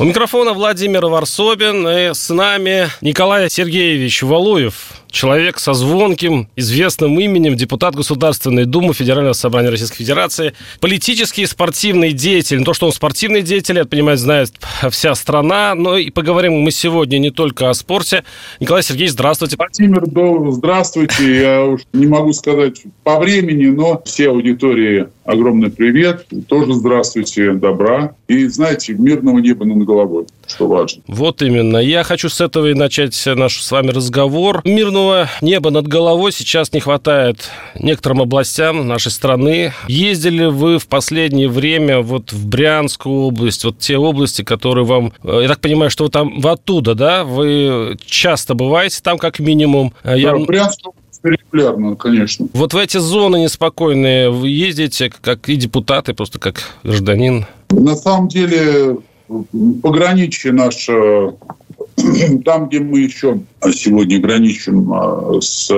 У микрофона Владимир Варсобин и с нами Николай Сергеевич Валуев, человек со звонким, известным именем, депутат Государственной Думы Федерального собрания Российской Федерации, политический и спортивный деятель. То, что он спортивный деятель, это, понимаете, знает вся страна, но и поговорим мы сегодня не только о спорте. Николай Сергеевич, здравствуйте. Владимир, здравствуйте. Я уж не могу сказать по времени, но все аудитории огромный привет. Тоже здравствуйте, добра. И, знаете, мирного неба над головой, что важно. Вот именно. Я хочу с этого и начать наш с вами разговор. Мирного неба над головой сейчас не хватает некоторым областям нашей страны. Ездили вы в последнее время вот в Брянскую область, вот те области, которые вам... Я так понимаю, что вы там, вы оттуда, да? Вы часто бываете там, как минимум. Да, Я... регулярно, конечно. Вот в эти зоны неспокойные вы ездите как и депутаты, просто как гражданин? На самом деле пограничье наше там, где мы еще сегодня граничим а, с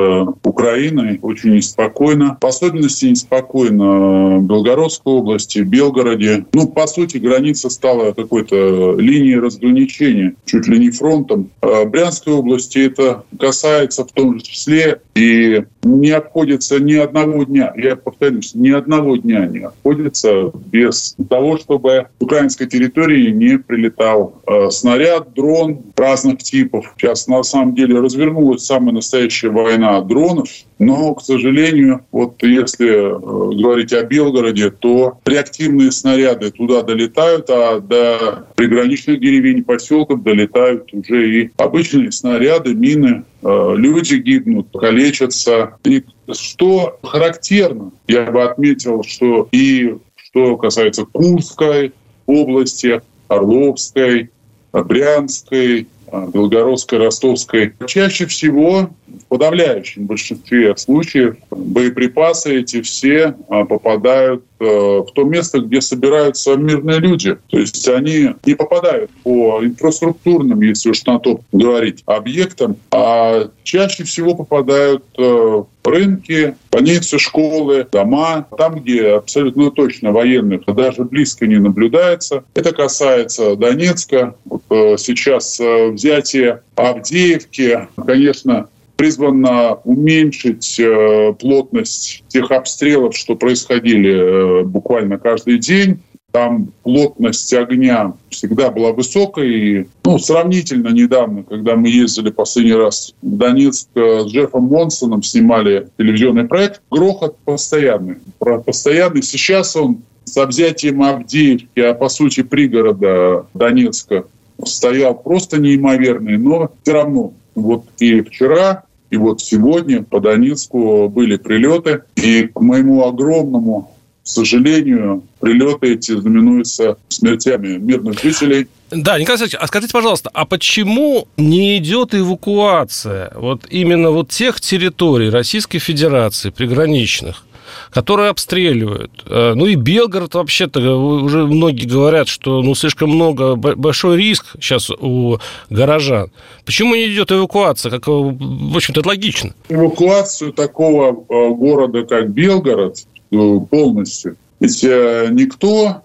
Украиной, очень неспокойно. В особенности неспокойно в Белгородской области, в Белгороде. Ну, по сути, граница стала какой-то линией разграничения, чуть ли не фронтом. А в Брянской области это касается в том числе и не обходится ни одного дня, я повторюсь, ни одного дня не обходится без того, чтобы с украинской территории не прилетал снаряд, дрон разных типов. Сейчас на самом деле развернулась самая настоящая война дронов, но, к сожалению, вот если э, говорить о Белгороде, то реактивные снаряды туда долетают, а до приграничных деревень поселков долетают уже и обычные снаряды, мины, Э, люди гибнут, калечатся. И что характерно, я бы отметил, что и что касается Курской области, Орловской, Брянской, Белгородской, Ростовской, чаще всего в подавляющем большинстве случаев боеприпасы эти все э, попадают в то место, где собираются мирные люди. То есть они не попадают по инфраструктурным, если уж на то говорить, объектам, а чаще всего попадают э, рынки, больницы, школы, дома, там, где абсолютно точно военных даже близко не наблюдается. Это касается Донецка. Вот э, сейчас э, взятие Авдеевки, конечно, призвана уменьшить э, плотность тех обстрелов, что происходили э, буквально каждый день. Там плотность огня всегда была высокой. И, ну, сравнительно недавно, когда мы ездили последний раз в Донецк э, с Джеффом Монсоном, снимали телевизионный проект, грохот постоянный. Постоянный. Сейчас он с объятием Авдеевки, а по сути пригорода Донецка, стоял просто неимоверный, но все равно вот и вчера, и вот сегодня по Донецку были прилеты. И к моему огромному сожалению, прилеты эти знаменуются смертями мирных жителей. Да, Николай Алексеевич, а скажите, пожалуйста, а почему не идет эвакуация вот именно вот тех территорий Российской Федерации приграничных, которые обстреливают. Э, ну и Белгород вообще-то уже многие говорят, что ну слишком много, большой риск сейчас у горожан. Почему не идет эвакуация? Как, в общем-то, это логично. Эвакуацию такого э, города, как Белгород, э, полностью. Ведь никто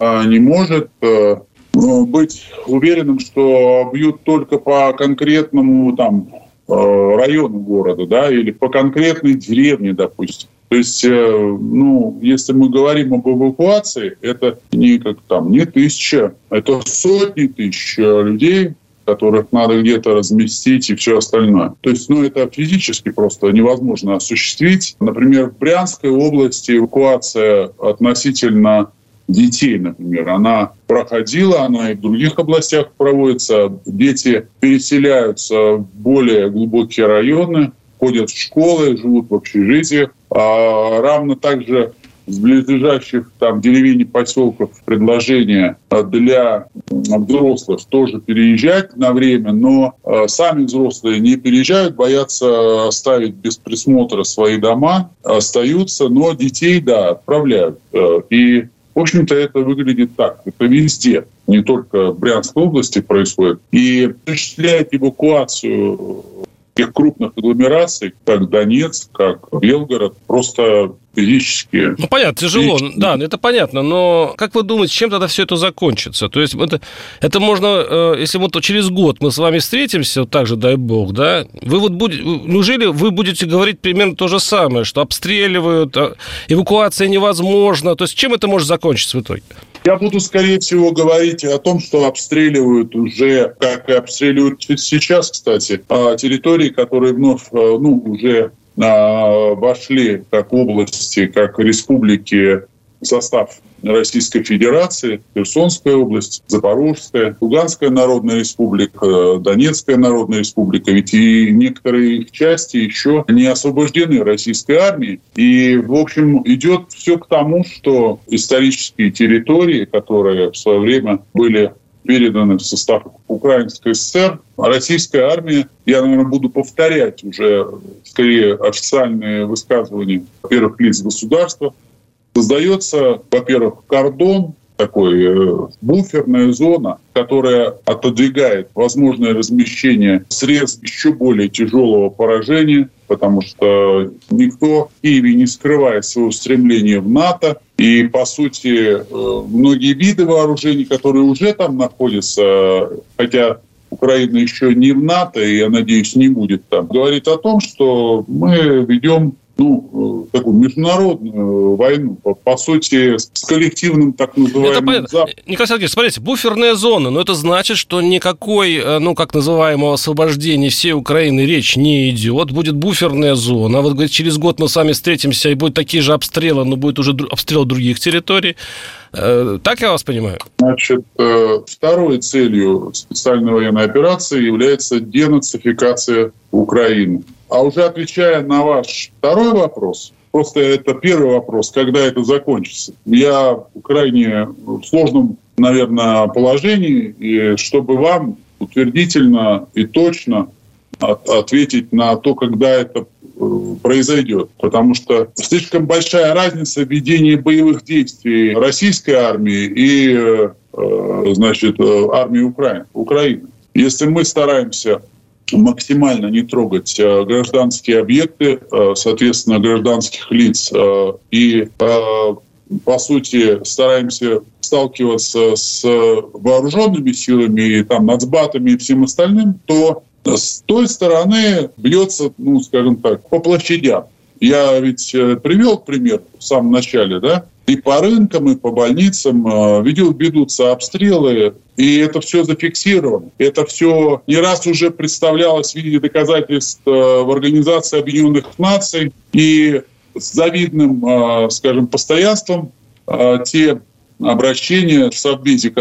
не может быть уверенным, что бьют только по конкретному там району города, да, или по конкретной деревне, допустим. То есть, э, ну, если мы говорим об эвакуации, это не как там, не тысяча, это сотни тысяч э, людей, которых надо где-то разместить и все остальное. То есть, ну, это физически просто невозможно осуществить. Например, в Брянской области эвакуация относительно детей, например, она проходила, она и в других областях проводится. Дети переселяются в более глубокие районы, ходят в школы, живут в общежитиях. А равно также с близлежащих там деревень и поселков предложение для взрослых тоже переезжать на время, но сами взрослые не переезжают, боятся оставить без присмотра свои дома, остаются, но детей, да, отправляют. И в общем-то, это выглядит так. Это везде, не только в Брянской области происходит. И осуществляет эвакуацию тех крупных агломераций, как Донецк, как Белгород, просто физически. Ну, понятно, тяжело, физически. да, это понятно, но как вы думаете, чем тогда все это закончится? То есть это, это можно, э, если вот через год мы с вами встретимся, вот так же, дай бог, да, вы вот будете, неужели вы будете говорить примерно то же самое, что обстреливают, а, эвакуация невозможна, то есть чем это может закончиться в итоге? Я буду, скорее всего, говорить о том, что обстреливают уже, как и обстреливают сейчас, кстати, территории, которые вновь, э, ну, уже вошли как области, как республики в состав Российской Федерации, Херсонская область, Запорожская, Луганская Народная Республика, Донецкая Народная Республика. Ведь и некоторые их части еще не освобождены Российской армией. И, в общем, идет все к тому, что исторические территории, которые в свое время были переданы в состав Украинской ССР. Российская армия, я, наверное, буду повторять уже скорее официальные высказывания первых лиц государства, создается, во-первых, кордон, такой э, буферная зона, которая отодвигает возможное размещение средств еще более тяжелого поражения, потому что никто в Киеве не скрывает своего стремления в НАТО. И, по сути, э, многие виды вооружений, которые уже там находятся, хотя Украина еще не в НАТО, и, я надеюсь, не будет там, говорит о том, что мы ведем ну, э, такую международную войну, по, по сути, с коллективным так называемым... Это Зап... Николай Сергеевич, смотрите, буферная зона, но это значит, что никакой, э, ну, как называемого освобождения всей Украины речь не идет, будет буферная зона. Вот, говорит, через год мы с вами встретимся, и будут такие же обстрелы, но будет уже обстрел других территорий. Э, так я вас понимаю? Значит, второй целью специальной военной операции является денацификация Украины. А уже отвечая на ваш второй вопрос, просто это первый вопрос, когда это закончится. Я в крайне сложном, наверное, положении, и чтобы вам утвердительно и точно от, ответить на то, когда это э, произойдет. Потому что слишком большая разница в ведении боевых действий российской армии и э, значит, э, армии Украины. Украины. Если мы стараемся максимально не трогать э, гражданские объекты, э, соответственно, гражданских лиц. Э, и, по сути, стараемся сталкиваться с вооруженными силами, и, там, нацбатами и всем остальным, то с той стороны бьется, ну, скажем так, по площадям. Я ведь привел пример в самом начале, да, и по рынкам, и по больницам э, ведутся обстрелы, и это все зафиксировано. Это все не раз уже представлялось в виде доказательств э, в Организации Объединенных Наций, и с завидным, э, скажем, постоянством те обращения в Совбезе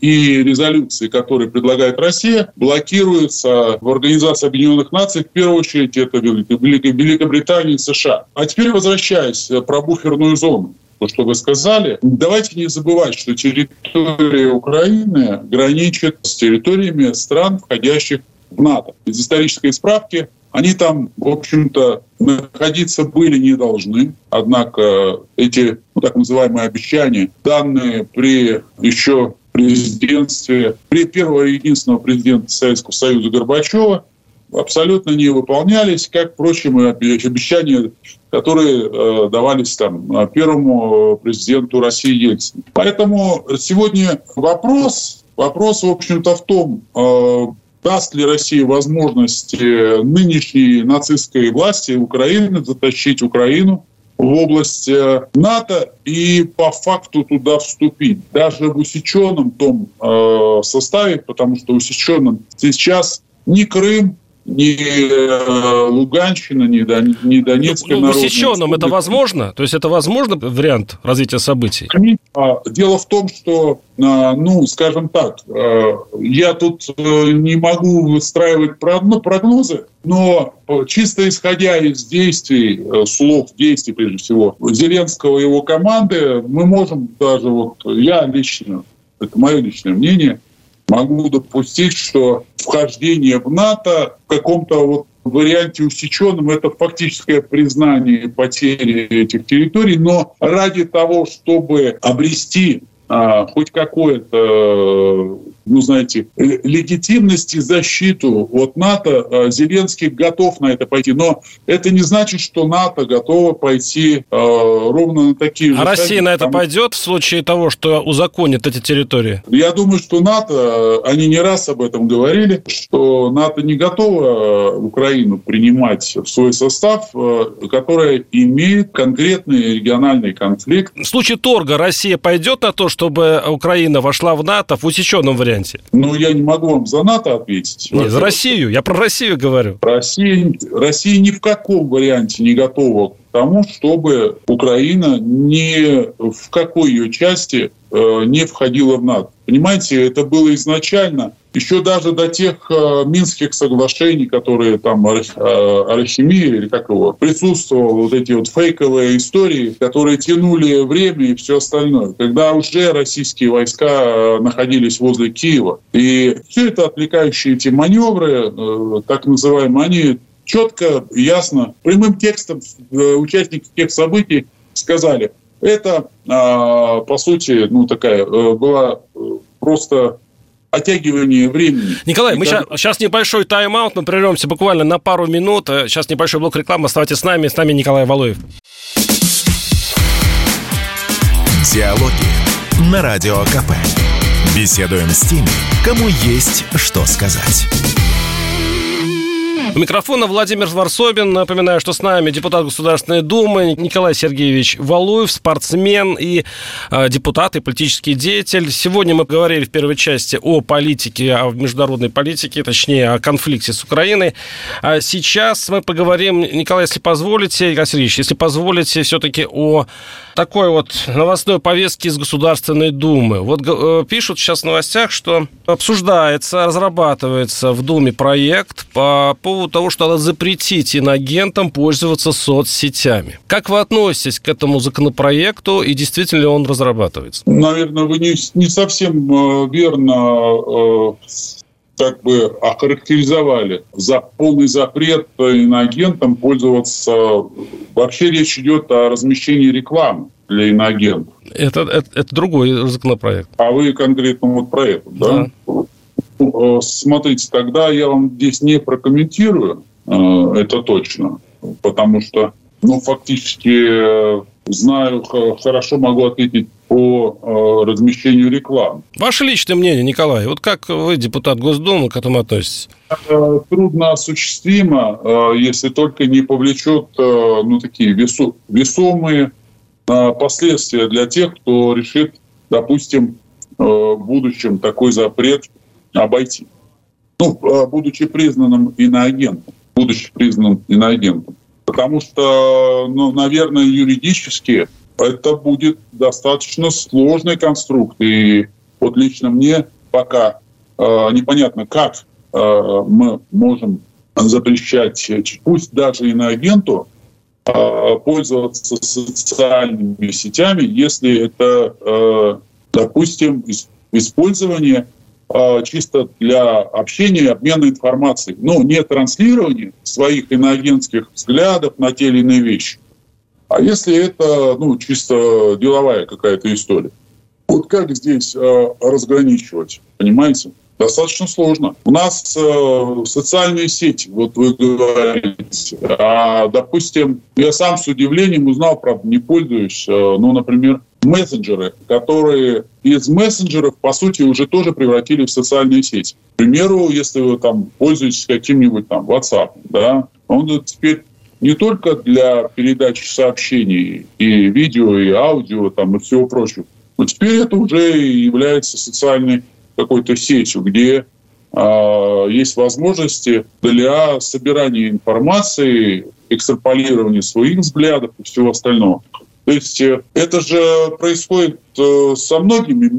и резолюции, которые предлагает Россия, блокируются в Организации Объединенных Наций. В первую очередь это Великобритания и США. А теперь возвращаясь про буферную зону то, что вы сказали. Давайте не забывать, что территория Украины граничит с территориями стран, входящих НАТО. Из исторической справки они там, в общем-то, находиться были не должны. Однако эти ну, так называемые обещания, данные при еще президентстве, при первого и единственного президента Советского Союза Горбачева, абсолютно не выполнялись, как, впрочем, и обещания, которые э, давались там э, первому президенту России Ельцину. Поэтому сегодня вопрос, вопрос, в общем-то, в том, э, даст ли Россия возможность нынешней нацистской власти Украины затащить Украину в область э, НАТО и по факту туда вступить. Даже в усеченном том э, составе, потому что усеченном сейчас ни Крым, ни э, Луганщина, ни, ни Донецкая ну, В усеченном это возможно? То есть это возможно вариант развития событий? Дело в том, что, а, ну, скажем так, а, я тут э, не могу выстраивать прогнозы, но чисто исходя из действий, э, слов, действий, прежде всего, Зеленского и его команды, мы можем даже, вот я лично, это мое личное мнение, могу допустить, что вхождение в НАТО в каком-то вот варианте усеченном это фактическое признание потери этих территорий, но ради того, чтобы обрести а, хоть какое-то ну, знаете, легитимность и защиту от НАТО а, Зеленский готов на это пойти. Но это не значит, что НАТО готово пойти э, ровно на такие а же А шаги, Россия на это пойдет в случае того, что узаконит эти территории? Я думаю, что НАТО, они не раз об этом говорили, что НАТО не готово Украину принимать в свой состав, которая имеет конкретный региональный конфликт. В случае торга Россия пойдет на то, чтобы Украина вошла в НАТО в усеченном варианте? Варианте? Ну, я не могу вам за НАТО ответить. Нет, за Россию. Я про Россию говорю. Россия, Россия ни в каком варианте не готова тому, чтобы Украина ни в какой ее части э, не входила в НАТО. Понимаете, это было изначально еще даже до тех э, минских соглашений, которые там э, Арахимия или как его, присутствовал вот эти вот фейковые истории, которые тянули время и все остальное. Когда уже российские войска э, находились возле Киева. И все это отвлекающие эти маневры, э, так называемые, они четко, ясно, прямым текстом э, участники тех событий сказали, это, а, по сути, ну такая э, была э, просто оттягивание времени. Николай, мы сейчас, сейчас небольшой тайм-аут, мы прервемся буквально на пару минут. Сейчас небольшой блок рекламы. Оставайтесь с нами. С нами Николай Валуев. Диалоги на Радио КП. Беседуем с теми, кому есть что сказать. У микрофона Владимир Варсобин. Напоминаю, что с нами депутат Государственной Думы Николай Сергеевич Валуев, спортсмен и э, депутат и политический деятель. Сегодня мы говорили в первой части о политике, о международной политике, точнее, о конфликте с Украиной. А сейчас мы поговорим, Николай, если позволите, Николай Сергеевич, если позволите, все-таки о такой вот новостной повестке из Государственной Думы. Вот э, пишут сейчас в новостях, что обсуждается, разрабатывается в Думе проект по поводу поводу того, что надо запретить иногентам пользоваться соцсетями. Как вы относитесь к этому законопроекту и действительно ли он разрабатывается? Наверное, вы не, не совсем э, верно э, как бы охарактеризовали за полный запрет иноагентам пользоваться. Вообще речь идет о размещении рекламы для иноагентов. Это, это, это другой законопроект. А вы конкретно вот про это, да? да? Э, смотрите, тогда я вам здесь не прокомментирую, э, это точно, потому что, ну, фактически э, знаю, хорошо могу ответить по размещению рекламы. Ваше личное мнение, Николай, вот как вы, депутат Госдумы, к этому относитесь? Трудно осуществимо, если только не повлечет ну, такие весу, весомые последствия для тех, кто решит, допустим, в будущем такой запрет обойти. Ну, а, будучи признанным иноагентом. Будучи признанным иноагентом. Потому что, ну, наверное, юридически это будет достаточно сложный конструкт. И вот лично мне пока э, непонятно, как э, мы можем запрещать, пусть даже иноагенту, э, пользоваться социальными сетями, если это, э, допустим, использование чисто для общения обмена информацией. Но не транслирование своих иноагентских взглядов на те или иные вещи. А если это ну, чисто деловая какая-то история? Вот как здесь э, разграничивать, понимаете? Достаточно сложно. У нас э, социальные сети, вот вы говорите. А, допустим, я сам с удивлением узнал, правда, не пользуюсь, э, ну, например, мессенджеры, которые из мессенджеров, по сути, уже тоже превратили в социальные сети. К примеру, если вы там пользуетесь каким-нибудь там WhatsApp, да, он теперь не только для передачи сообщений и видео, и аудио, там, и всего прочего, но теперь это уже является социальной какой-то сетью, где есть возможности для собирания информации, экстраполирования своих взглядов и всего остального. То есть э, это же происходит э, со многими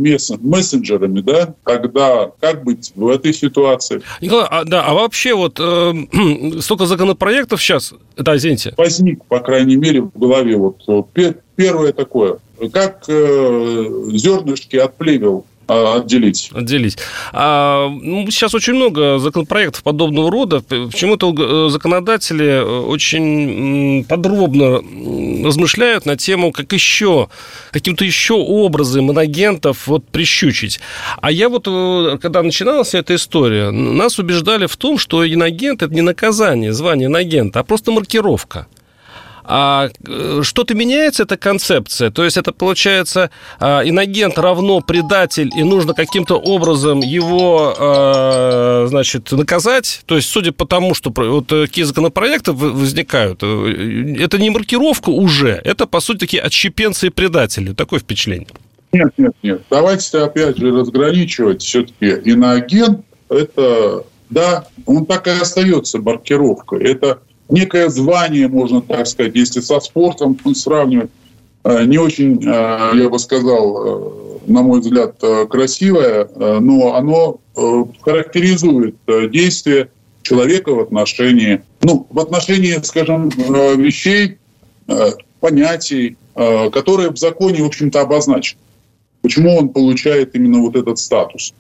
мессенджерами, да, когда как быть в этой ситуации. Николай, а, да, а вообще вот э, столько законопроектов сейчас, да, извините. Возник, по крайней мере, в голове вот первое такое, как э, зернышки от плевел а, отделить. Отделить. А, ну, сейчас очень много законопроектов подобного рода. Почему-то э, законодатели э, очень подробно размышляют на тему, как еще, каким-то еще образом инагентов вот прищучить. А я вот, э, когда начиналась эта история, нас убеждали в том, что инагент – это не наказание, звание инагента, а просто маркировка. А э, что-то меняется эта концепция? То есть это получается а, инагент равно предатель, и нужно каким-то образом его, а, значит, наказать? То есть, судя по тому, что вот такие законопроекты возникают, э, это не маркировка уже, это, по сути, такие отщепенцы и предатели. Такое впечатление. Нет, нет, нет. Давайте опять же разграничивать. Все-таки иноагент – это, да, он так и остается маркировкой. Это некое звание, можно так сказать, если со спортом сравнивать, э, не очень, э, я бы сказал, э, на мой взгляд, красивое, но оно характеризует действие человека в отношении, ну, в отношении, скажем, вещей, понятий, которые в законе, в общем-то, обозначены. Почему он получает именно вот этот статус?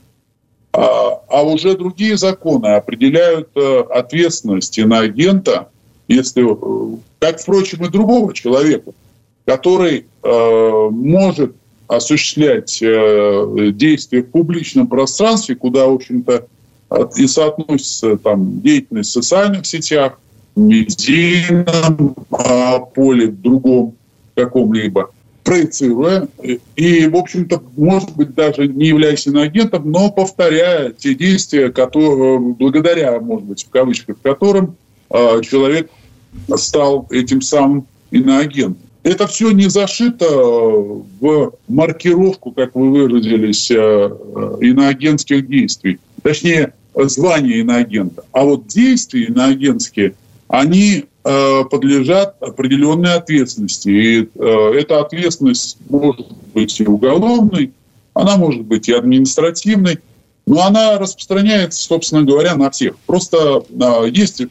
А, а уже другие законы определяют ответственность на агента если, э, как, впрочем, и другого человека, который э, может осуществлять э, действия в публичном пространстве, куда, в общем-то, и соотносится там, деятельность в социальных сетях, в медийном э, поле, в другом каком-либо, проецируя и, в общем-то, может быть, даже не являясь иноагентом, но повторяя те действия, которые, благодаря, может быть, в кавычках, которым э, человек стал этим самым иноагентом. Это все не зашито в маркировку, как вы выразились, э, э, иноагентских действий. Точнее, звание иноагента. А вот действия иноагентские, они э, подлежат определенной ответственности. И эта ответственность может быть и уголовной, она может быть и административной. Но она распространяется, собственно говоря, на всех. Просто а, есть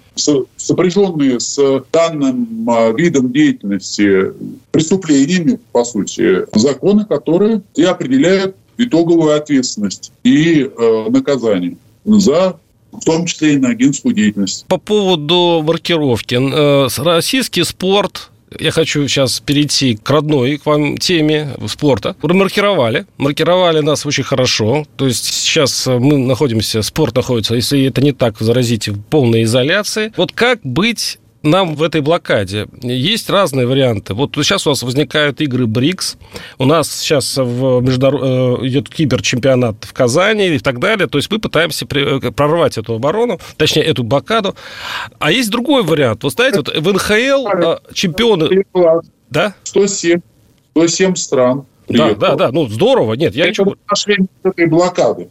сопряженные с данным а, видом деятельности преступлениями, по сути, законы, которые и определяют итоговую ответственность и э, наказание за в том числе и на агентскую деятельность. По поводу маркировки. Э, российский спорт я хочу сейчас перейти к родной к вам теме спорта. Маркировали. Маркировали нас очень хорошо. То есть сейчас мы находимся, спорт находится, если это не так выразить, в полной изоляции. Вот как быть нам в этой блокаде есть разные варианты. Вот сейчас у нас возникают игры БРИКС, у нас сейчас в междур... Э, идет киберчемпионат в Казани и так далее. То есть мы пытаемся э, прорвать эту оборону, точнее, эту блокаду. А есть другой вариант. Вы знаете, вот в НХЛ э, чемпионы... Да? 107, 107 стран. Да, да, да, ну здорово. Нет, я ничего... В этой блокады.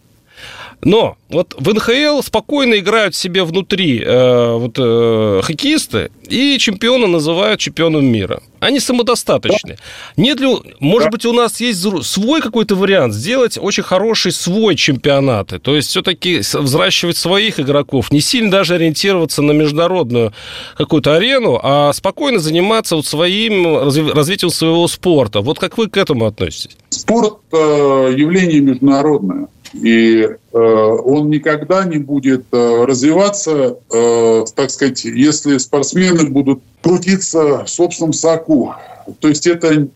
Но вот в НХЛ спокойно играют себе внутри э, вот, э, хоккеисты, и чемпиона называют чемпионом мира. Они самодостаточны. Нет ли, может быть, у нас есть свой какой-то вариант сделать очень хороший свой чемпионат, то есть все-таки взращивать своих игроков, не сильно даже ориентироваться на международную какую-то арену, а спокойно заниматься вот своим развитием своего спорта. Вот как вы к этому относитесь? Спорт э, явление международное. И э, он никогда не будет э, развиваться, э, так сказать, если спортсмены будут крутиться в собственном соку. То есть это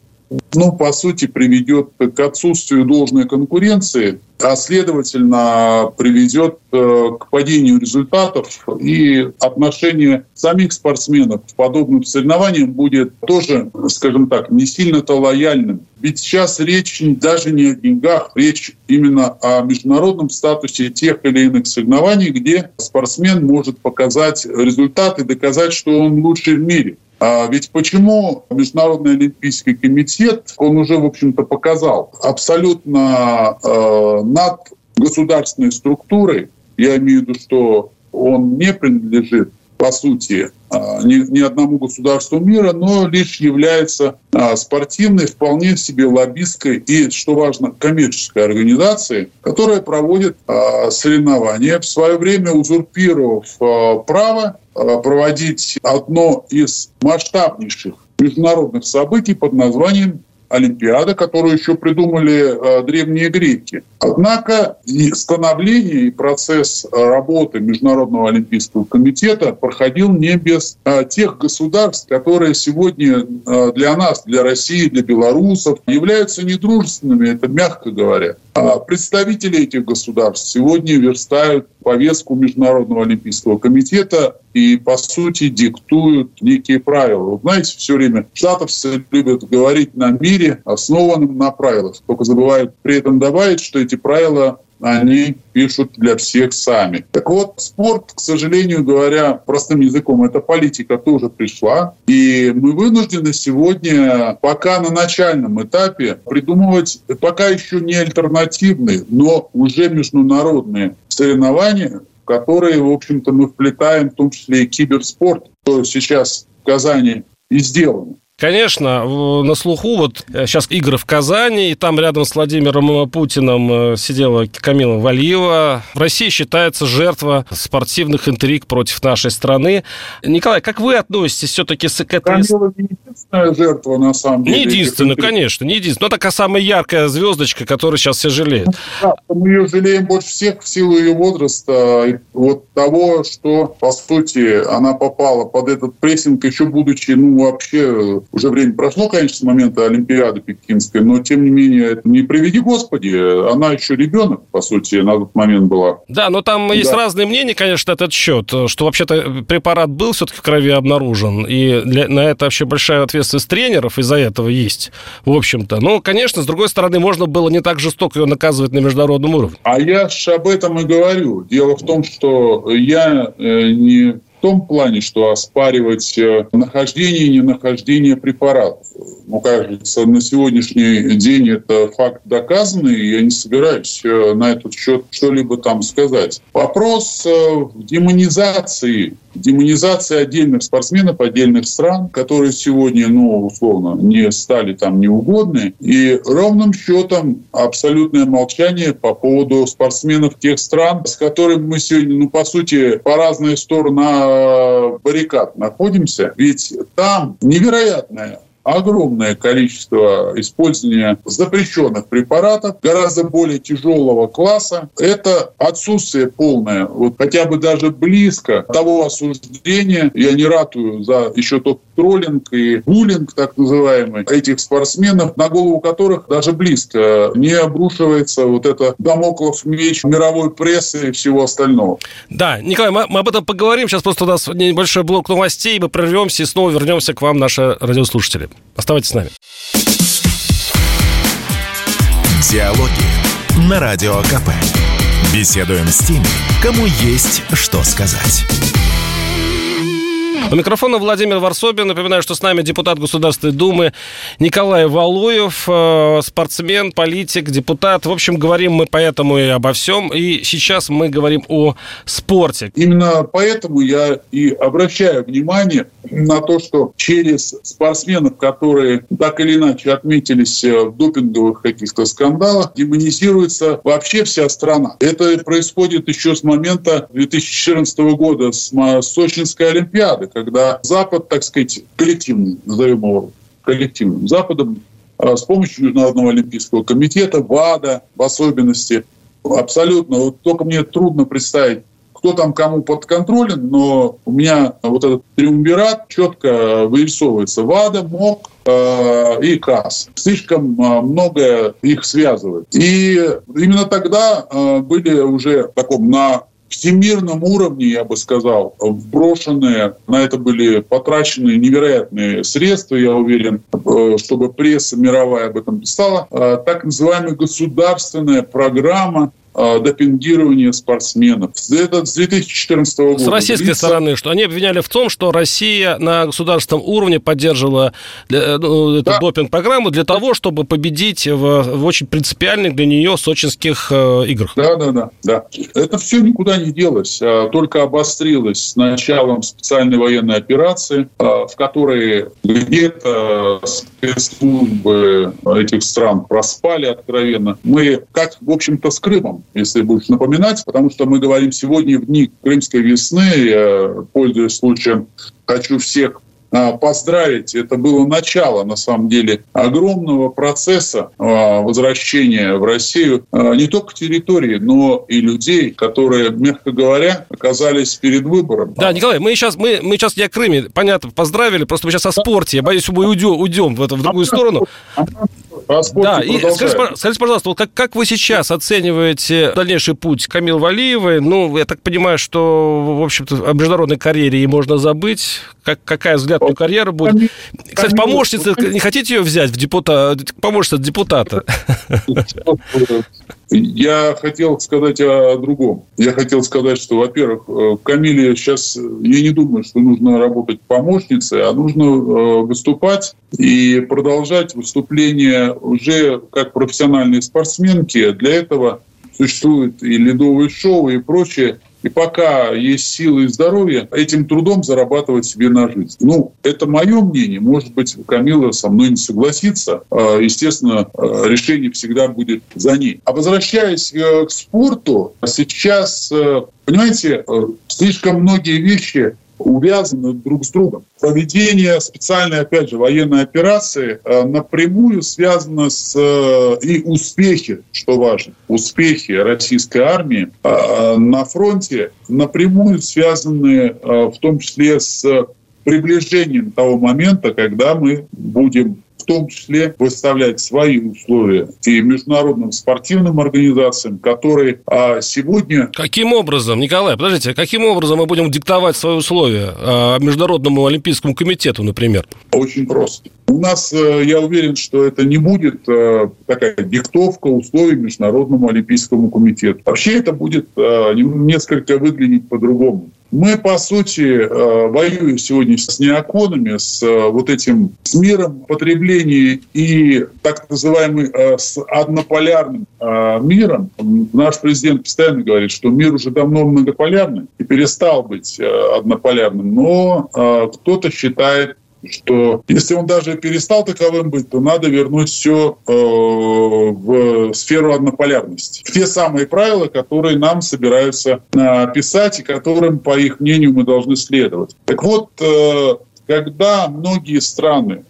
ну, по сути, приведет к отсутствию должной конкуренции, а следовательно приведет э, к падению результатов и отношение самих спортсменов к подобным соревнованиям будет тоже, скажем так, не сильно-то лояльным. Ведь сейчас речь даже не о деньгах, речь именно о международном статусе тех или иных соревнований, где спортсмен может показать результаты, доказать, что он лучший в мире. А ведь почему Международный Олимпийский комитет, он уже, в общем-то, показал абсолютно э, над государственной структурой Я имею в виду, что он не принадлежит по сути, а, ни, ни одному государству мира, но лишь является а, спортивной, вполне себе лоббистской и, что важно, коммерческой организацией, которая проводит а, соревнования, в свое время узурпировав право проводить одно из масштабнейших международных событий под названием Олимпиада, которую еще придумали э, древние греки. Однако и становление, и процесс работы Международного Олимпийского комитета проходил не без э, тех государств, которые сегодня э, для нас, для России, для белорусов являются недружественными, это мягко говоря. А представители этих государств сегодня верстают повестку Международного Олимпийского комитета и, по сути, диктуют некие правила. Вы знаете, все время штатовцы любят говорить на мире, основанном на правилах, только забывают при этом добавить, что эти правила они пишут для всех сами. Так вот, спорт, к сожалению говоря, простым языком, эта политика тоже пришла. И мы вынуждены сегодня, пока на начальном этапе, придумывать пока еще не альтернативные, но уже международные соревнования, в которые, в общем-то, мы вплетаем в том числе и киберспорт, что сейчас в Казани и сделано. Конечно, на слуху вот сейчас э, игры в Казани, и там рядом с Владимиром Путиным э, сидела Камила Валиева. В России считается жертва спортивных интриг против нашей страны. Николай, как вы относитесь все-таки к этой... Камила не единственная жертва, на самом деле. Не единственная, конечно, не единственная. Но такая самая яркая звездочка, которую сейчас все жалеют. Да, мы ее жалеем больше всех в силу ее возраста, вот того, что, по сути, она попала под этот прессинг, еще будучи, ну, вообще уже время прошло, конечно, с момента Олимпиады Пекинской, но, тем не менее, не приведи Господи, она еще ребенок, по сути, на тот момент была. Да, но там да. есть разные мнения, конечно, этот счет, что вообще-то препарат был все-таки в крови обнаружен, и для, на это вообще большая ответственность тренеров из-за этого есть, в общем-то. Но, конечно, с другой стороны, можно было не так жестоко ее наказывать на международном уровне. А я же об этом и говорю. Дело в том, что я э, не том плане, что оспаривать э, нахождение и ненахождение препаратов. Ну, кажется, на сегодняшний день это факт доказанный, и я не собираюсь э, на этот счет что-либо там сказать. Вопрос э, демонизации демонизация отдельных спортсменов, отдельных стран, которые сегодня, ну, условно, не стали там неугодны, и ровным счетом абсолютное молчание по поводу спортсменов тех стран, с которыми мы сегодня, ну, по сути, по разные стороны а, баррикад находимся. Ведь там невероятная огромное количество использования запрещенных препаратов гораздо более тяжелого класса. Это отсутствие полное, вот хотя бы даже близко того осуждения. Я не ратую за еще тот троллинг и буллинг, так называемый, этих спортсменов, на голову которых даже близко не обрушивается вот это домоклов меч мировой прессы и всего остального. Да, Николай, мы, мы об этом поговорим. Сейчас просто у нас небольшой блок новостей, мы прервемся и снова вернемся к вам, наши радиослушатели. Оставайтесь с нами. Диалоги на Радио КП. Беседуем с теми, кому есть что сказать. У микрофона Владимир Варсобин. Напоминаю, что с нами депутат Государственной Думы Николай Валуев, э, спортсмен, политик, депутат. В общем, говорим мы поэтому и обо всем. И сейчас мы говорим о спорте. Именно поэтому я и обращаю внимание на то, что через спортсменов, которые так или иначе отметились э, в допинговых каких-то скандалах, демонизируется вообще вся страна. Это происходит еще с момента 2014 года, с Сочинской Олимпиады, когда Запад, так сказать, коллективный, назовем его коллективным Западом, а, с помощью Международного Олимпийского комитета, ВАДА в особенности, абсолютно, вот только мне трудно представить, кто там кому подконтролен, но у меня вот этот триумвират четко вырисовывается. ВАДА, МОК э, и КАС. Слишком э, многое их связывает. И именно тогда э, были уже таком на всемирном уровне, я бы сказал, вброшенные, на это были потрачены невероятные средства, я уверен, э, чтобы пресса мировая об этом писала, э, так называемая государственная программа э, допингирования спортсменов. Это с 2014 года. С российской длится... стороны, что они обвиняли в том, что Россия на государственном уровне поддерживала для, ну, эту да. допинг-программу для того, чтобы победить в, в очень принципиальных для нее сочинских э, играх. Да, да, да, да. Это все никуда не делось, а только обострилось с началом специальной военной операции, а, в которой где-то спецслужбы этих стран проспали откровенно. Мы, как, в общем-то, с Крымом, если будешь напоминать, потому что мы говорим сегодня в дни Крымской весны, пользуясь случаем, хочу всех а, поздравить. Это было начало, на самом деле, огромного процесса а, возвращения в Россию а, не только территории, но и людей, которые, мягко говоря, оказались перед выбором. Да, Николай, мы сейчас, мы, мы сейчас не о Крыме, понятно, поздравили, просто мы сейчас о спорте. Я боюсь, мы уйдем, уйдем в, это, в другую сторону. Да, и скажите, скажите, пожалуйста, вот как, как вы сейчас оцениваете дальнейший путь Камил Валиевой? Ну, я так понимаю, что, в общем-то, о международной карьере ей можно забыть. Как, какая взгляд на карьеру будет? Кстати, помощница, не хотите ее взять в депутата, помощница депутата? Я хотел сказать о другом. Я хотел сказать, что, во-первых, в Камиле сейчас, я не думаю, что нужно работать помощницей, а нужно э, выступать и продолжать выступление уже как профессиональные спортсменки. Для этого существуют и ледовые шоу, и прочее. И пока есть силы и здоровье, этим трудом зарабатывать себе на жизнь. Ну, это мое мнение. Может быть, Камила со мной не согласится. А, естественно, а, решение всегда будет за ней. А возвращаясь э, к спорту, сейчас, э, понимаете, э, слишком многие вещи увязаны друг с другом. Проведение специальной, опять же, военной операции э, напрямую связано с э, и успехи, что важно, успехи российской армии э, на фронте напрямую связаны в том числе с приближением того момента, когда мы будем в том числе выставлять свои условия и международным спортивным организациям, которые а, сегодня... Каким образом, Николай, подождите, каким образом мы будем диктовать свои условия а, Международному Олимпийскому комитету, например? Очень просто. У нас, э, я уверен, что это не будет э, такая диктовка условий Международному Олимпийскому комитету. Вообще это будет э, несколько выглядеть по-другому. Мы, по сути, э, воюем сегодня с неоконами, с э, вот этим с миром потребления и так называемым э, с однополярным миром. Наш президент постоянно говорит, что мир уже давно многополярный и перестал быть однополярным. Но кто-то считает, что если он даже перестал таковым быть, то надо вернуть все э, в сферу однополярности. В те самые правила, которые нам собираются э, писать и которым, по их мнению, мы должны следовать. Так вот, э, когда многие страны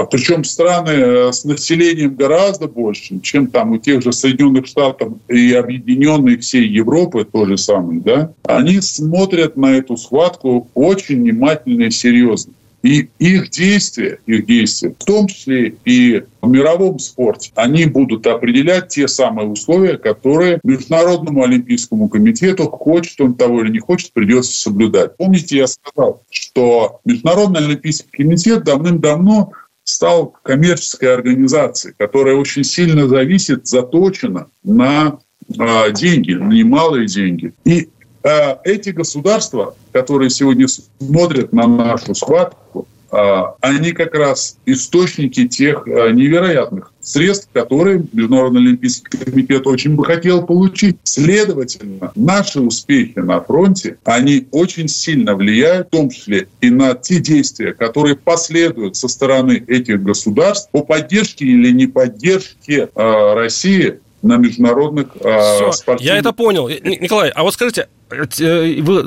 а причем страны с населением гораздо больше, чем там у тех же Соединенных Штатов и объединенной всей Европы, то же самое, да, они смотрят на эту схватку очень внимательно и серьезно. И их действия, их действия, в том числе и в мировом спорте, они будут определять те самые условия, которые Международному Олимпийскому комитету, хочет он того или не хочет, придется соблюдать. Помните, я сказал, что Международный Олимпийский комитет давным-давно стал коммерческой организацией, которая очень сильно зависит, заточена на а, деньги, на немалые деньги. И а, эти государства, которые сегодня смотрят на нашу схватку, а, они как раз источники тех а, невероятных средств, которые Международный Олимпийский комитет очень бы хотел получить. Следовательно, наши успехи на фронте, они очень сильно влияют, в том числе и на те действия, которые последуют со стороны этих государств по поддержке или не поддержке России на международных Все, спортивных... Я это понял. Николай, а вот скажите, Э,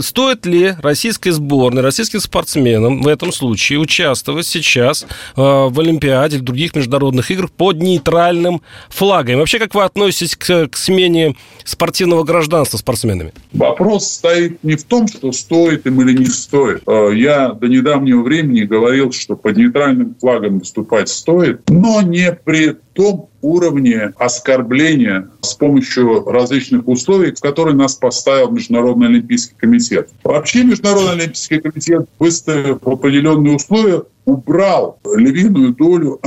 стоит ли российской сборной, российским спортсменам в этом случае участвовать сейчас э, в Олимпиаде или других международных играх под нейтральным флагом? вообще, как вы относитесь к, к смене спортивного гражданства спортсменами? Вопрос стоит не в том, что стоит им или не стоит. Э, я до недавнего времени говорил, что под нейтральным флагом выступать стоит, но не при том уровне оскорбления с помощью различных условий, в которые нас поставил Международный Олимпийский комитет. Вообще Международный Олимпийский комитет, выставив определенные условия, убрал львиную долю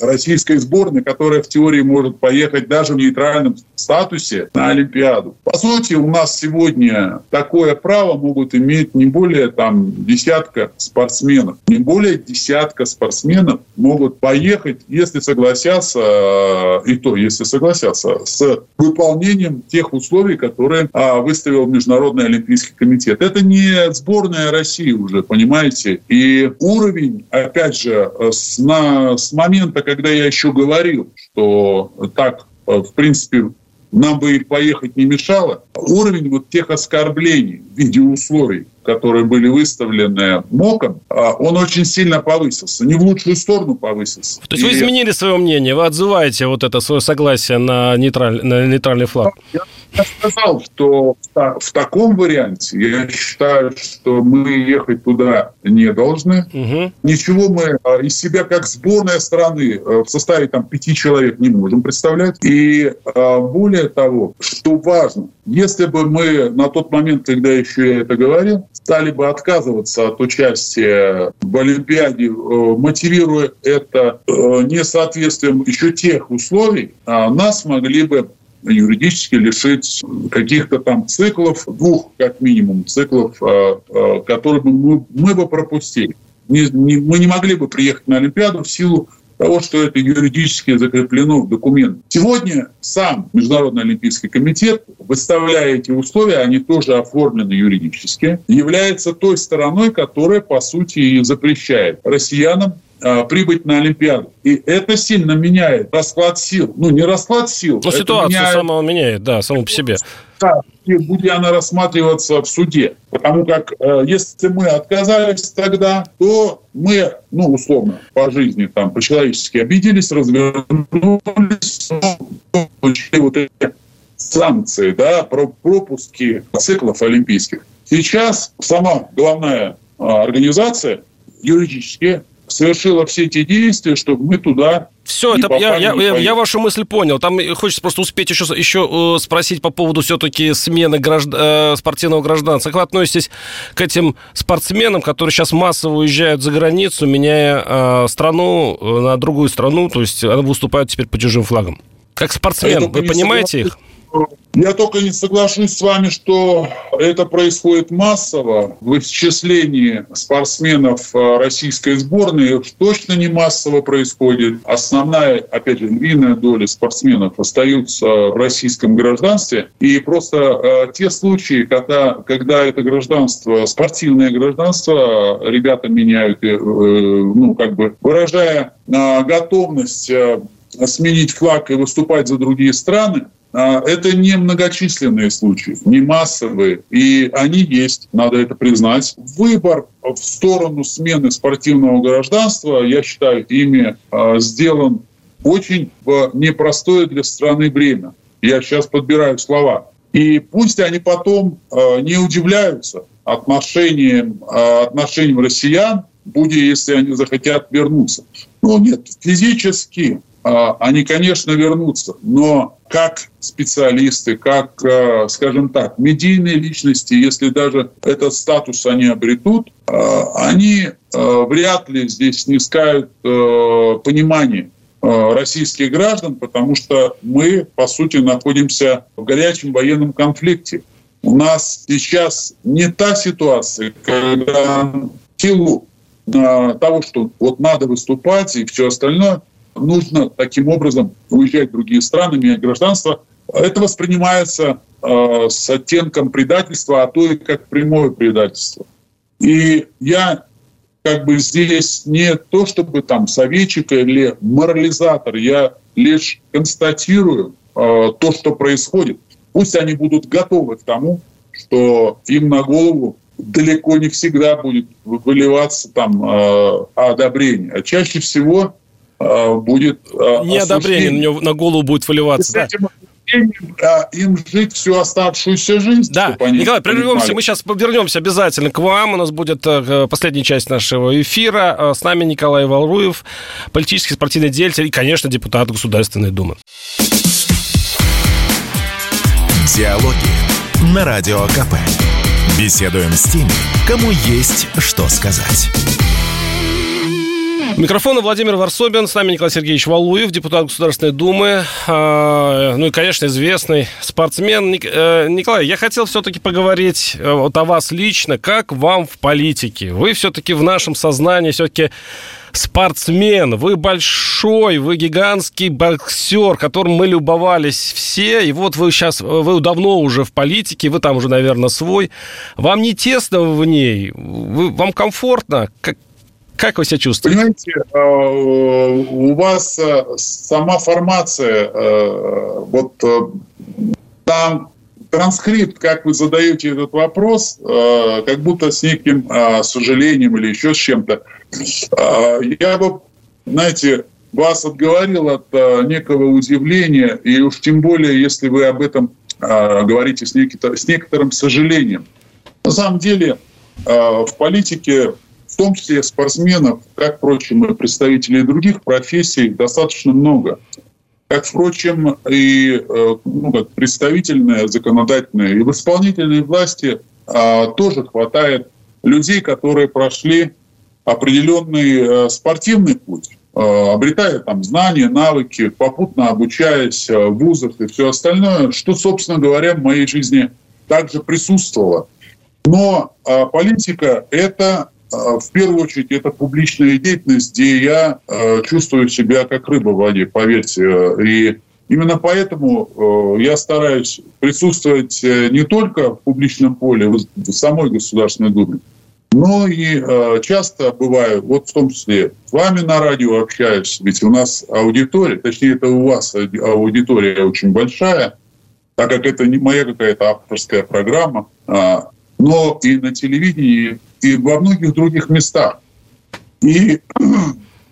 российской сборной, которая в теории может поехать даже в нейтральном статусе на Олимпиаду. По сути, у нас сегодня такое право могут иметь не более там десятка спортсменов. Не более десятка спортсменов могут поехать, если согласятся, и то, если согласятся, с выполнением тех условий, которые а, выставил Международный Олимпийский комитет. Это не сборная России уже, понимаете? И уровень, опять же, с, на, с момента, когда я еще говорил, что так, э, в принципе, нам бы поехать не мешало, уровень вот тех оскорблений в виде условий, которые были выставлены МОКом, а, он очень сильно повысился. Не в лучшую сторону повысился. То есть И... вы изменили свое мнение, вы отзываете вот это свое согласие на, нейтраль... на нейтральный флаг? Я сказал, что в таком варианте я считаю, что мы ехать туда не должны. Угу. Ничего мы а, из себя как сборная страны а, в составе там пяти человек не можем представлять. И более того, что важно, если бы мы на тот момент, когда еще я это говорил, стали бы отказываться от участия в Олимпиаде, мотивируя это несоответствием еще тех условий, нас могли бы юридически лишить каких-то там циклов, двух как минимум циклов, а, а, которые мы, мы бы пропустили. Не, не, мы не могли бы приехать на Олимпиаду в силу того, что это юридически закреплено в документ. Сегодня сам Международный Олимпийский комитет, выставляя эти условия, они тоже оформлены юридически, является той стороной, которая, по сути, запрещает россиянам а, прибыть на Олимпиаду. И это сильно меняет расклад сил. Ну, не расклад сил. Но ситуацию меняет... самого меняет, да, саму по себе. Да, и будет она рассматриваться в суде. Потому как э, если мы отказались тогда, то мы, ну, условно, по жизни, там, по-человечески обиделись, развернулись, получили вот эти санкции, да, про пропуски циклов олимпийских. Сейчас сама главная а, организация юридически совершила все эти действия, чтобы мы туда все, это я, я, я, я вашу мысль понял. Там хочется просто успеть еще, еще э, спросить по поводу все-таки смены гражд... э, спортивного гражданства. Как вы относитесь к этим спортсменам, которые сейчас массово уезжают за границу, меняя э, страну э, на другую страну, то есть они выступают теперь по чужим флагам? Как спортсмен, вы понимаете их? Я только не соглашусь с вами, что это происходит массово. В исчислении спортсменов э, российской сборной точно не массово происходит. Основная, опять же, львиная доля спортсменов остаются в российском гражданстве. И просто э, те случаи, когда, когда это гражданство, спортивное гражданство, ребята меняют, э, ну, как бы выражая э, готовность э, сменить флаг и выступать за другие страны, это не многочисленные случаи, не массовые, и они есть, надо это признать. Выбор в сторону смены спортивного гражданства, я считаю, ими а, сделан очень в непростое для страны время. Я сейчас подбираю слова. И пусть они потом а, не удивляются отношениям, отношениям россиян, будет, если они захотят вернуться. Ну нет, физически а, они, конечно, вернутся, но как специалисты, как, а, скажем так, медийные личности, если даже этот статус они обретут, а, они вряд ли здесь снискают понимание российских граждан, потому что мы, по сути, находимся в горячем военном конфликте. У нас сейчас не та ситуация, когда силу того, что вот надо выступать и все остальное, нужно таким образом уезжать в другие страны, менять гражданство. Это воспринимается э, с оттенком предательства, а то и как прямое предательство. И я как бы здесь не то, чтобы там советчик или морализатор, я лишь констатирую э, то, что происходит. Пусть они будут готовы к тому, что им на голову далеко не всегда будет выливаться там э, одобрение. А чаще всего будет... Э, Неодобрение на, него, на голову будет выливаться. Да. им жить всю оставшуюся жизнь. Да, Николай, прервемся. Мы сейчас вернемся обязательно к вам. У нас будет э, последняя часть нашего эфира. С нами Николай Валруев, политический спортивный деятель и, конечно, депутат Государственной Думы. Диалоги на Радио КП. Беседуем с теми, кому есть что сказать. Микрофон Владимир Варсобин, с нами Николай Сергеевич Валуев, депутат Государственной Думы, а, ну и, конечно, известный спортсмен. Э, Николай, я хотел все-таки поговорить э, вот о вас лично, как вам в политике? Вы все-таки в нашем сознании все-таки спортсмен, вы большой, вы гигантский боксер, которым мы любовались все, и вот вы сейчас, вы давно уже в политике, вы там уже, наверное, свой. Вам не тесно в ней? Вы, вам комфортно? Как, как вы себя чувствуете? Понимаете, а, у вас а, сама формация, а, вот там транскрипт, как вы задаете этот вопрос, как будто с неким сожалением или еще с чем-то. Я бы, знаете, вас отговорил от некого удивления, и уж тем более, если вы об этом говорите с, некоторым сожалением. На самом деле, в политике в том числе спортсменов, как, впрочем, и представителей других профессий, достаточно много. Как, впрочем, и э, ну, как представительная, законодательная и в исполнительной власти а, тоже хватает людей, которые прошли определенный а, спортивный путь, а, обретая там знания, навыки, попутно обучаясь в вузах и все остальное, что, собственно говоря, в моей жизни также присутствовало. Но а, политика – это в первую очередь, это публичная деятельность, где я а, чувствую себя как рыба в воде, поверьте. И именно поэтому я стараюсь присутствовать э, не только в публичном поле, в самой Государственной Думе, но и часто бываю, вот в том числе с вами на радио общаюсь, ведь у нас аудитория, точнее, это у вас аудитория очень большая, так как это не моя какая-то авторская программа, но и на телевидении, и во многих других местах. И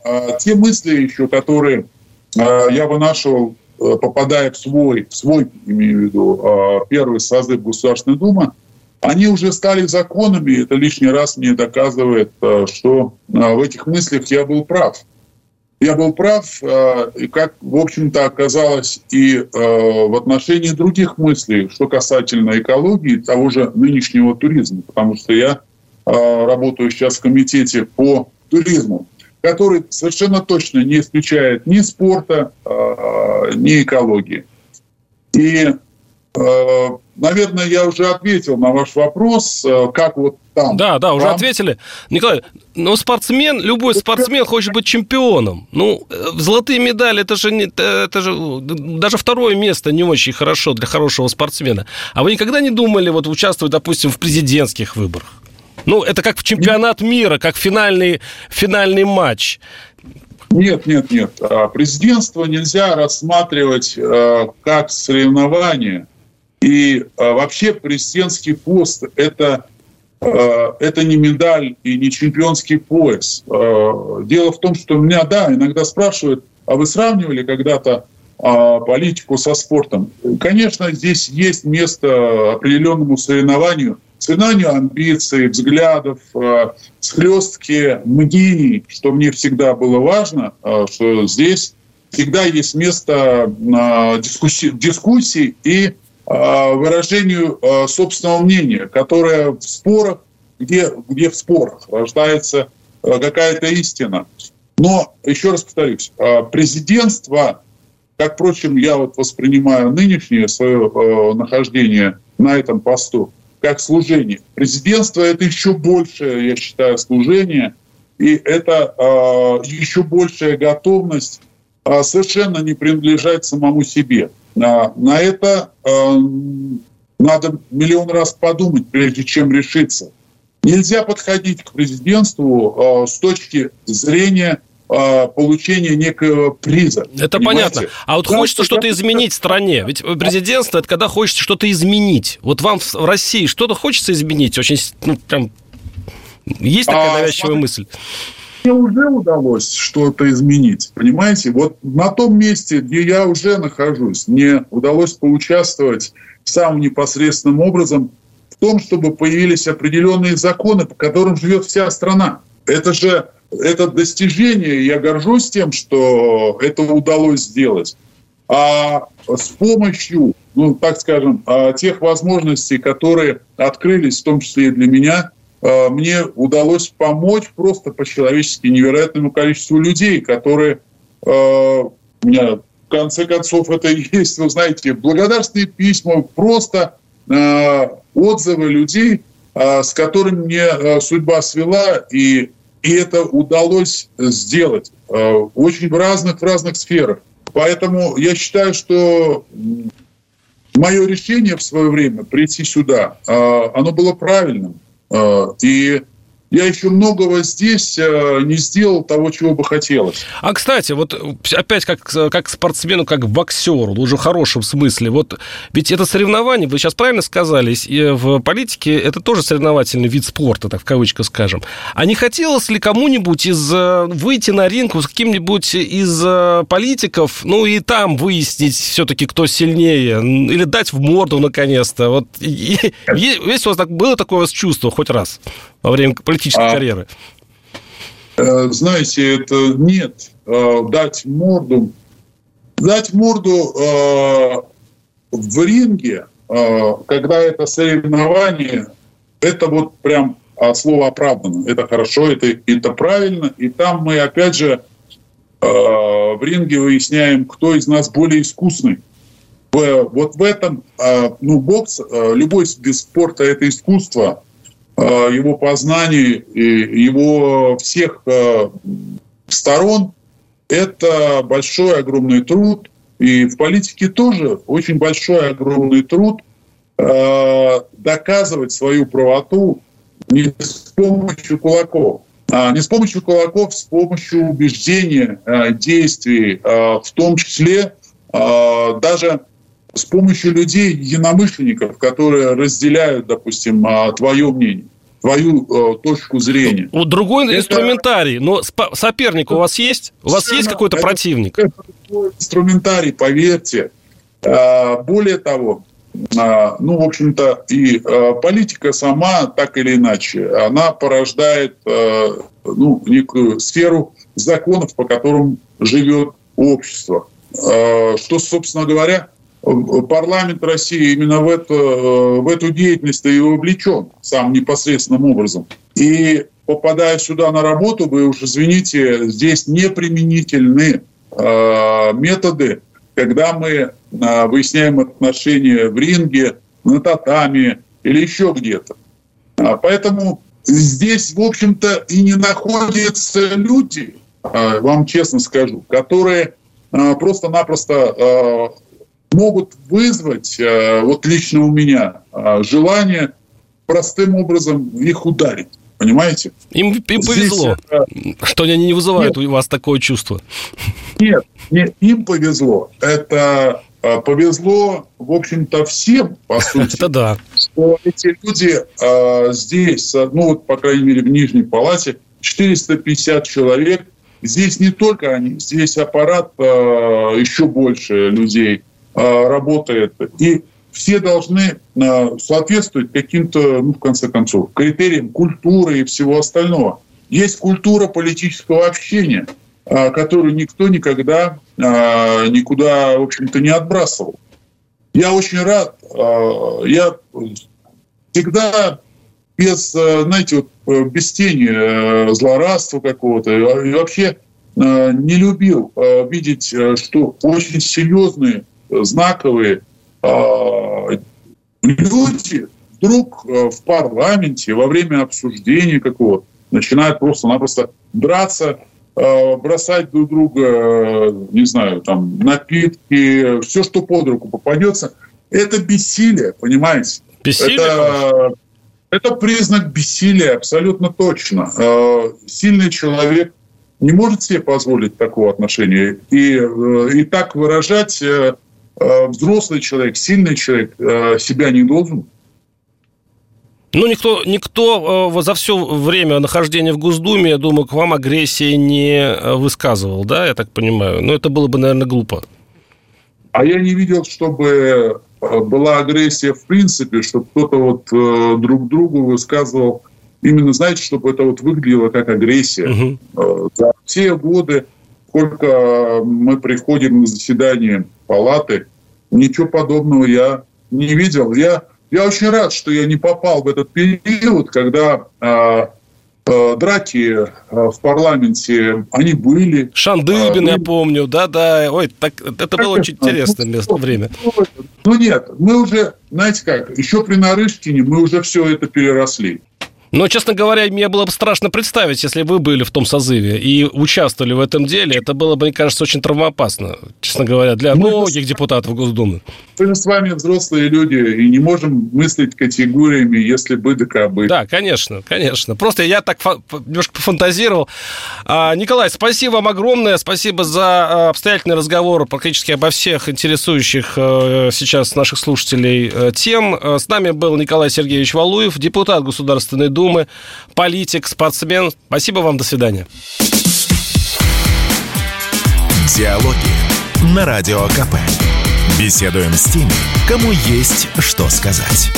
э, те мысли еще, которые э, я вынашивал, э, попадая в свой, в свой, имею в виду, э, первый созыв Государственной Думы, они уже стали законами, это лишний раз мне доказывает, э, что в этих мыслях я был прав я был прав, э, и как, в общем-то, оказалось и э, в отношении других мыслей, что касательно экологии, того же нынешнего туризма, потому что я э, работаю сейчас в комитете по туризму, который совершенно точно не исключает ни спорта, ни экологии. И наверное, я уже ответил на ваш вопрос, э, как вот там. Да, да, уже там. ответили. Николай, ну спортсмен, любой спортсмен хочет быть чемпионом. Ну, э, золотые медали, это же, не, это же даже второе место не очень хорошо для хорошего спортсмена. А вы никогда не думали вот участвовать, допустим, в президентских выборах? Ну, это как в чемпионат мира, как финальный, финальный матч. Нет, нет, нет. А президентство нельзя рассматривать как соревнование – и а, вообще президентский пост это, а, это не медаль и не чемпионский пояс. А, дело в том, что меня, да, иногда спрашивают, а вы сравнивали когда-то а, политику со спортом? Конечно, здесь есть место определенному соревнованию, соревнованию амбиций, взглядов, а, схлестки мнений, что мне всегда было важно, а, что здесь всегда есть место дискуссий, дискуссий и Э, выражению э, собственного мнения, которое в спорах, где, где в спорах рождается э, какая-то истина. Но, еще раз повторюсь, президентство, как, впрочем, я вот воспринимаю нынешнее свое нахождение на этом посту, как служение. Президентство – это еще большее, я считаю, служение, и это еще большая готовность совершенно не принадлежать самому себе – на, на это э, надо миллион раз подумать, прежде чем решиться. Нельзя подходить к президентству э, с точки зрения получения некого приза. Это понимаете? понятно. А вот хочется что-то изменить в стране. Ведь президентство – это когда хочется что-то изменить. Вот вам в России что-то хочется изменить? Очень, ну, прям... Есть такая а, навязчивая мысль? Мне уже удалось что-то изменить. Понимаете? Вот на том месте, где я уже нахожусь, мне удалось поучаствовать самым непосредственным образом в том, чтобы появились определенные законы, по которым живет вся страна. Это же это достижение, я горжусь тем, что это удалось сделать. А с помощью, ну, так скажем, а, тех возможностей, которые открылись, в том числе и для меня, мне удалось помочь просто по-человечески невероятному количеству людей, которые у меня в конце концов это есть, вы знаете, благодарственные письма, просто отзывы людей, с которыми мне судьба свела, и, и это удалось сделать очень в разных, в разных сферах. Поэтому я считаю, что мое решение в свое время прийти сюда, оно было правильным. А, и я еще многого здесь э, не сделал того, чего бы хотелось. А, кстати, вот опять как, как спортсмену, как боксеру, уже в хорошем смысле, вот ведь это соревнование, вы сейчас правильно сказали, и в политике это тоже соревновательный вид спорта, так в кавычках скажем. А не хотелось ли кому-нибудь из э, выйти на ринг с каким-нибудь из э, политиков, ну и там выяснить все-таки, кто сильнее, или дать в морду наконец-то? Вот есть у вас так, было такое у вас чувство хоть раз во время политической а, карьеры? Э, знаете, это нет. Э, дать морду. Дать морду э, в ринге, когда это соревнование, это вот прям от слова оправданно. Это хорошо, это, это правильно. И там мы, опять же, в ринге выясняем, кто из нас более искусный. Вот в этом, ну, бокс, любой вид спорта – это искусство. Э, его познаний, его всех э, сторон, это большой, огромный труд. И в политике тоже очень большой, огромный труд э, доказывать свою правоту не с помощью кулаков, а не с помощью кулаков, с помощью убеждения, действий, в том числе даже с помощью людей, единомышленников, которые разделяют, допустим, а, твое мнение твою э, точку зрения. Вот другой это... инструментарий, но соперник у вас есть? У вас есть какой-то противник? Это инструментарий, поверьте. А, более того, а, ну, в общем-то, и а, политика сама, так или иначе, она порождает ну, некую сферу законов, по которым живет общество. Что, собственно говоря, парламент России именно в эту, э, в эту деятельность и вовлечен самым непосредственным образом. И попадая сюда на работу, вы уж извините, здесь неприменительны э, методы, когда мы э, выясняем отношения в ринге, на татами или еще где-то. А, поэтому здесь, в общем-то, и не находятся люди, э, вам честно скажу, которые э, просто-напросто могут вызвать, э, вот лично у меня, э, желание простым образом их ударить. Понимаете? Им, им повезло, Здесь, что они не вызывают нет, у вас такое чувство. Нет, нет, им повезло. Это э, повезло, в общем-то, всем, по сути. Это да. Что эти люди э, здесь, ну вот, по крайней мере, в Нижней Палате, 450 человек. Здесь не только они, здесь аппарат э, еще больше людей – Э, работает. И все должны э, соответствовать каким-то, ну, в конце концов, критериям культуры и всего остального. Есть культура политического общения, э, которую никто никогда никуда, в общем-то, не отбрасывал. Я очень рад. Я всегда без, знаете, вот, без тени злорадства какого-то. И вообще не любил видеть, что очень серьезные знаковые а, люди вдруг а, в парламенте во время обсуждения какого начинают просто-напросто драться, а, бросать друг друга, не знаю, там, напитки, все, что под руку попадется. Это бессилие, понимаете? Бессилие? Это, это признак бессилия, абсолютно точно. Сильный человек не может себе позволить такого отношения. И, э, и так выражать э, Э, взрослый человек, сильный человек э, себя не должен. Ну, никто, никто э, за все время нахождения в Госдуме, я думаю, к вам агрессии не высказывал, да, я так понимаю? Но это было бы, наверное, глупо. А я не видел, чтобы была агрессия в принципе, чтобы кто-то вот друг другу высказывал именно, знаете, чтобы это вот выглядело как агрессия. Угу. За все годы сколько мы приходим на заседание палаты, ничего подобного я не видел. Я, Я очень рад, что я не попал в этот период, когда э, э, драки э, в парламенте, они были. Шандыбин, а, я помню, да-да. Ой, так, это было очень интересное место, время. Ну нет, мы уже, знаете как, еще при Нарышкине мы уже все это переросли. Но, честно говоря, мне было бы страшно представить, если вы были в том созыве и участвовали в этом деле, это было бы, мне кажется, очень травмоопасно, честно говоря, для мы многих с... депутатов Госдумы. Мы же с вами взрослые люди и не можем мыслить категориями, если бы да кабы. Да, конечно, конечно. Просто я так фа- немножко пофантазировал. А, Николай, спасибо вам огромное, спасибо за а, обстоятельный разговор практически обо всех интересующих а, сейчас наших слушателей а, тем. С нами был Николай Сергеевич Валуев, депутат Государственной Думы, политик, спортсмен. Спасибо вам, до свидания. Диалоги на Радио КП. Беседуем с теми, кому есть что сказать.